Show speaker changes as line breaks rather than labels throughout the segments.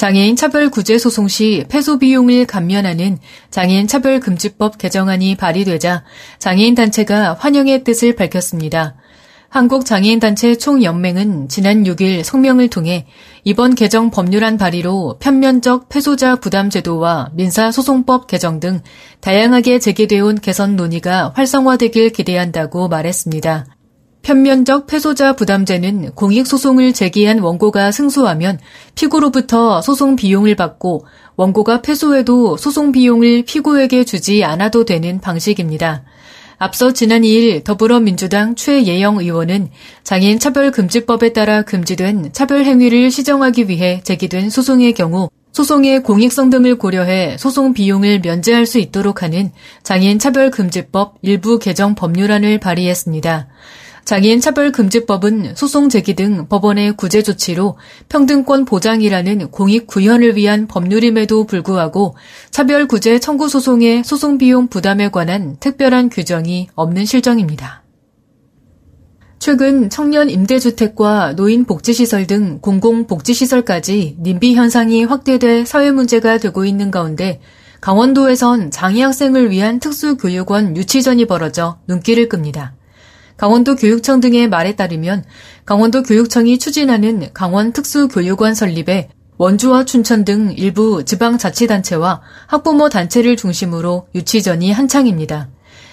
장애인 차별 구제 소송 시 패소 비용을 감면하는 장애인 차별 금지법 개정안이 발의되자 장애인 단체가 환영의 뜻을 밝혔습니다. 한국장애인단체 총연맹은 지난 6일 성명을 통해 이번 개정 법률안 발의로 편면적 패소자 부담 제도와 민사소송법 개정 등 다양하게 제기되어 온 개선 논의가 활성화되길 기대한다고 말했습니다. 편면적 패소자 부담제는 공익소송을 제기한 원고가 승소하면 피고로부터 소송 비용을 받고 원고가 패소해도 소송 비용을 피고에게 주지 않아도 되는 방식입니다. 앞서 지난 2일 더불어민주당 최예영 의원은 장애인 차별금지법에 따라 금지된 차별행위를 시정하기 위해 제기된 소송의 경우 소송의 공익성 등을 고려해 소송 비용을 면제할 수 있도록 하는 장애인 차별금지법 일부 개정 법률안을 발의했습니다. 장애인 차별금지법은 소송 제기 등 법원의 구제 조치로 평등권 보장이라는 공익 구현을 위한 법률임에도 불구하고 차별구제 청구 소송의 소송 비용 부담에 관한 특별한 규정이 없는 실정입니다. 최근 청년 임대주택과 노인 복지시설 등 공공복지시설까지 님비 현상이 확대돼 사회 문제가 되고 있는 가운데 강원도에선 장애 학생을 위한 특수교육원 유치전이 벌어져 눈길을 끕니다. 강원도 교육청 등의 말에 따르면 강원도 교육청이 추진하는 강원 특수교육원 설립에 원주와 춘천 등 일부 지방자치단체와 학부모 단체를 중심으로 유치전이 한창입니다.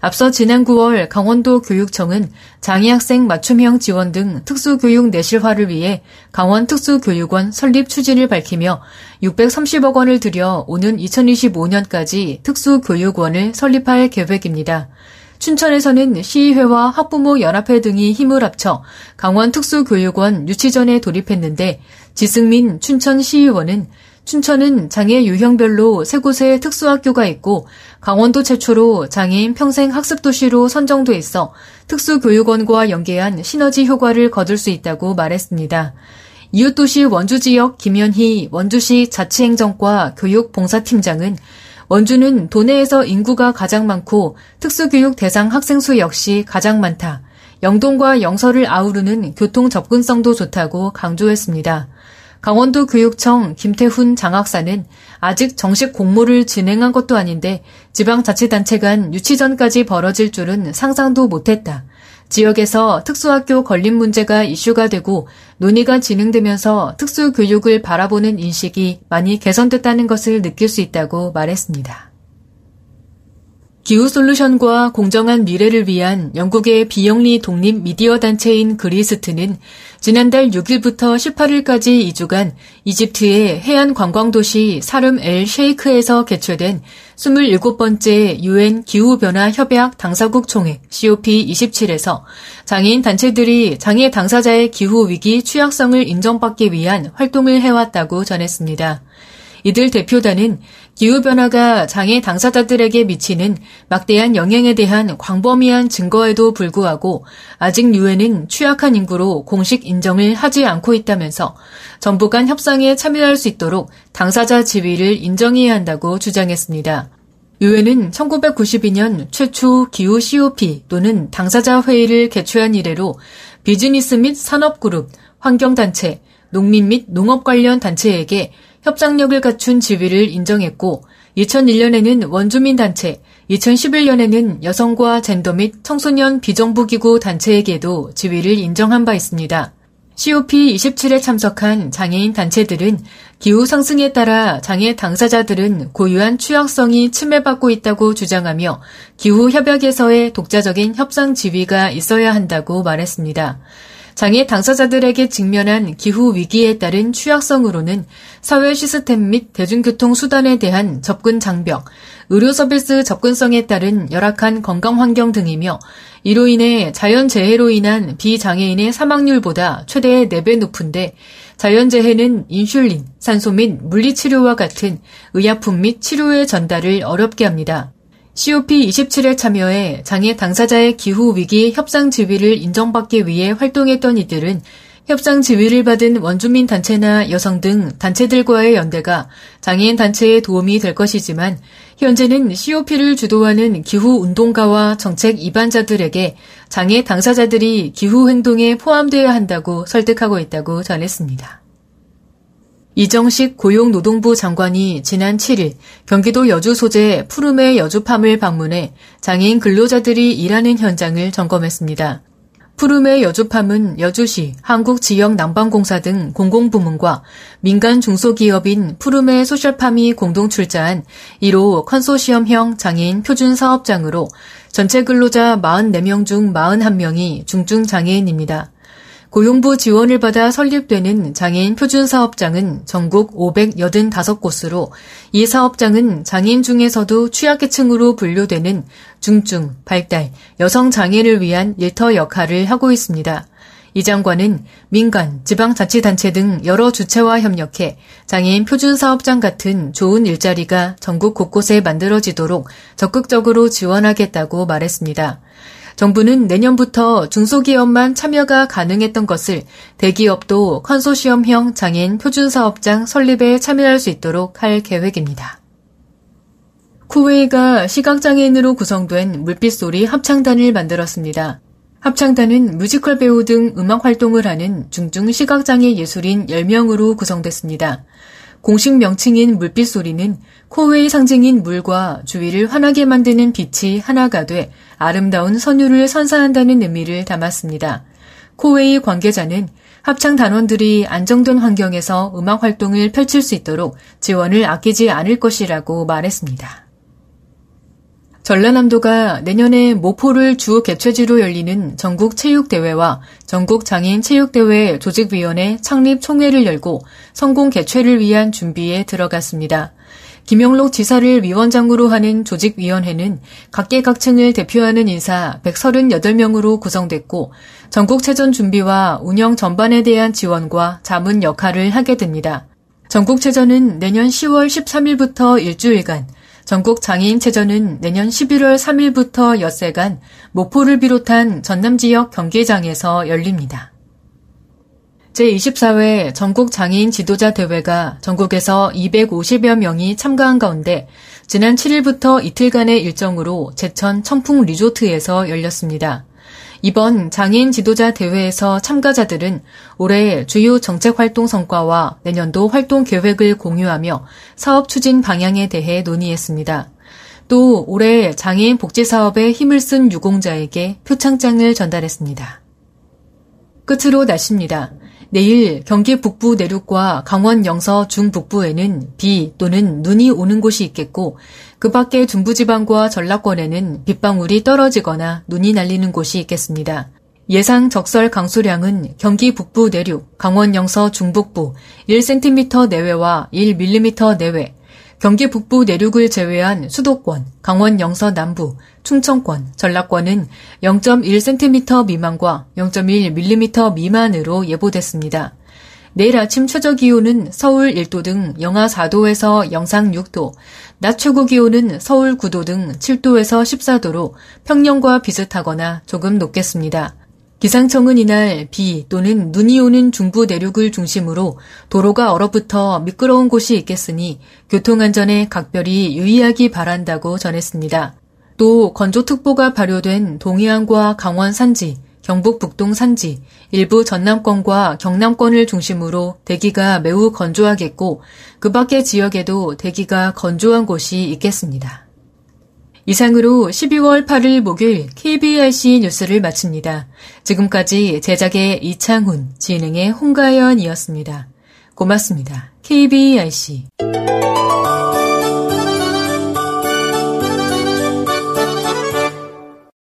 앞서 지난 9월 강원도 교육청은 장애학생 맞춤형 지원 등 특수교육 내실화를 위해 강원 특수교육원 설립 추진을 밝히며 630억 원을 들여 오는 2025년까지 특수교육원을 설립할 계획입니다. 춘천에서는 시의회와 학부모 연합회 등이 힘을 합쳐 강원 특수교육원 유치전에 돌입했는데 지승민 춘천시의원은 춘천은 장애 유형별로 세 곳의 특수학교가 있고 강원도 최초로 장애인 평생 학습 도시로 선정돼 있어 특수교육원과 연계한 시너지 효과를 거둘 수 있다고 말했습니다. 이웃도시 원주 지역 김현희 원주시 자치행정과 교육봉사팀장은 원주는 도내에서 인구가 가장 많고 특수교육 대상 학생 수 역시 가장 많다. 영동과 영서를 아우르는 교통 접근성도 좋다고 강조했습니다. 강원도 교육청 김태훈 장학사는 아직 정식 공모를 진행한 것도 아닌데 지방자치단체 간 유치전까지 벌어질 줄은 상상도 못했다. 지역에서 특수학교 건립 문제가 이슈가 되고 논의가 진행되면서 특수교육을 바라보는 인식이 많이 개선됐다는 것을 느낄 수 있다고 말했습니다. 기후 솔루션과 공정한 미래를 위한 영국의 비영리 독립 미디어 단체인 그리스트는 지난달 6일부터 18일까지 2주간 이집트의 해안 관광도시 사름 엘 셰이크에서 개최된 27번째 유엔 기후변화 협약 당사국 총회 COP27에서 장애인 단체들이 장애 당사자의 기후 위기 취약성을 인정받기 위한 활동을 해왔다고 전했습니다. 이들 대표단은 기후변화가 장애 당사자들에게 미치는 막대한 영향에 대한 광범위한 증거에도 불구하고 아직 유엔은 취약한 인구로 공식 인정을 하지 않고 있다면서 정부 간 협상에 참여할 수 있도록 당사자 지위를 인정해야 한다고 주장했습니다. 유엔은 1992년 최초 기후 COP 또는 당사자 회의를 개최한 이래로 비즈니스 및 산업그룹, 환경단체, 농민 및 농업 관련 단체에게 협상력을 갖춘 지위를 인정했고 2001년에는 원주민 단체, 2011년에는 여성과 젠더 및 청소년 비정부기구 단체에게도 지위를 인정한 바 있습니다. COP27에 참석한 장애인 단체들은 기후 상승에 따라 장애 당사자들은 고유한 취약성이 침해받고 있다고 주장하며 기후 협약에서의 독자적인 협상 지위가 있어야 한다고 말했습니다. 장애 당사자들에게 직면한 기후 위기에 따른 취약성으로는 사회 시스템 및 대중교통 수단에 대한 접근 장벽, 의료 서비스 접근성에 따른 열악한 건강 환경 등이며 이로 인해 자연 재해로 인한 비장애인의 사망률보다 최대 4배 높은데 자연 재해는 인슐린, 산소 및 물리치료와 같은 의약품 및 치료의 전달을 어렵게 합니다. COP27에 참여해 장애 당사자의 기후 위기 협상 지위를 인정받기 위해 활동했던 이들은 협상 지위를 받은 원주민 단체나 여성 등 단체들과의 연대가 장애인 단체에 도움이 될 것이지만 현재는 COP를 주도하는 기후 운동가와 정책 이반자들에게 장애 당사자들이 기후 행동에 포함되어야 한다고 설득하고 있다고 전했습니다. 이정식 고용노동부 장관이 지난 7일 경기도 여주 소재 푸름의 여주팜을 방문해 장애인 근로자들이 일하는 현장을 점검했습니다. 푸름의 여주팜은 여주시, 한국지역난방공사 등 공공부문과 민간 중소기업인 푸름의 소셜팜이 공동 출자한 1호 컨소시엄형 장애인 표준사업장으로 전체 근로자 44명 중 41명이 중증장애인입니다. 고용부 지원을 받아 설립되는 장애인 표준 사업장은 전국 585곳으로 이 사업장은 장애인 중에서도 취약계층으로 분류되는 중증, 발달, 여성 장애를 위한 일터 역할을 하고 있습니다. 이 장관은 민간, 지방자치단체 등 여러 주체와 협력해 장애인 표준사업장 같은 좋은 일자리가 전국 곳곳에 만들어지도록 적극적으로 지원하겠다고 말했습니다. 정부는 내년부터 중소기업만 참여가 가능했던 것을 대기업도 컨소시엄형 장애인 표준사업장 설립에 참여할 수 있도록 할 계획입니다. 코웨이가 시각장애인으로 구성된 물빛소리 합창단을 만들었습니다. 합창단은 뮤지컬 배우 등 음악 활동을 하는 중증 시각장애 예술인 10명으로 구성됐습니다. 공식 명칭인 물빛 소리는 코웨이 상징인 물과 주위를 환하게 만드는 빛이 하나가 돼 아름다운 선율을 선사한다는 의미를 담았습니다. 코웨이 관계자는 합창 단원들이 안정된 환경에서 음악 활동을 펼칠 수 있도록 지원을 아끼지 않을 것이라고 말했습니다. 전라남도가 내년에 모포를 주 개최지로 열리는 전국 체육대회와 전국 장애인 체육대회 조직위원회 창립 총회를 열고 성공 개최를 위한 준비에 들어갔습니다. 김영록 지사를 위원장으로 하는 조직위원회는 각계각층을 대표하는 인사 138명으로 구성됐고 전국체전 준비와 운영 전반에 대한 지원과 자문 역할을 하게 됩니다. 전국체전은 내년 10월 13일부터 일주일간 전국 장애인체전은 내년 11월 3일부터 엿새간 모포를 비롯한 전남 지역 경기장에서 열립니다. 제24회 전국 장애인 지도자 대회가 전국에서 250여 명이 참가한 가운데 지난 7일부터 이틀간의 일정으로 제천 청풍 리조트에서 열렸습니다. 이번 장애인 지도자 대회에서 참가자들은 올해 주요 정책 활동 성과와 내년도 활동 계획을 공유하며 사업 추진 방향에 대해 논의했습니다. 또 올해 장애인 복지 사업에 힘을 쓴 유공자에게 표창장을 전달했습니다. 끝으로 날씨입니다. 내일 경기 북부 내륙과 강원 영서 중북부에는 비 또는 눈이 오는 곳이 있겠고 그 밖에 중부지방과 전라권에는 빗방울이 떨어지거나 눈이 날리는 곳이 있겠습니다. 예상 적설 강수량은 경기 북부 내륙, 강원 영서 중북부 1cm 내외와 1mm 내외, 경기 북부 내륙을 제외한 수도권, 강원 영서 남부, 충청권, 전라권은 0.1cm 미만과 0.1mm 미만으로 예보됐습니다. 내일 아침 최저 기온은 서울 1도 등 영하 4도에서 영상 6도, 낮 최고 기온은 서울 9도 등 7도에서 14도로 평년과 비슷하거나 조금 높겠습니다. 기상청은 이날 비 또는 눈이 오는 중부 내륙을 중심으로 도로가 얼어붙어 미끄러운 곳이 있겠으니 교통안전에 각별히 유의하기 바란다고 전했습니다. 또 건조특보가 발효된 동해안과 강원 산지, 경북 북동 산지, 일부 전남권과 경남권을 중심으로 대기가 매우 건조하겠고 그 밖의 지역에도 대기가 건조한 곳이 있겠습니다. 이상으로 12월 8일 목요일 KBRC 뉴스를 마칩니다. 지금까지 제작의 이창훈, 진행의 홍가연이었습니다. 고맙습니다. KBRC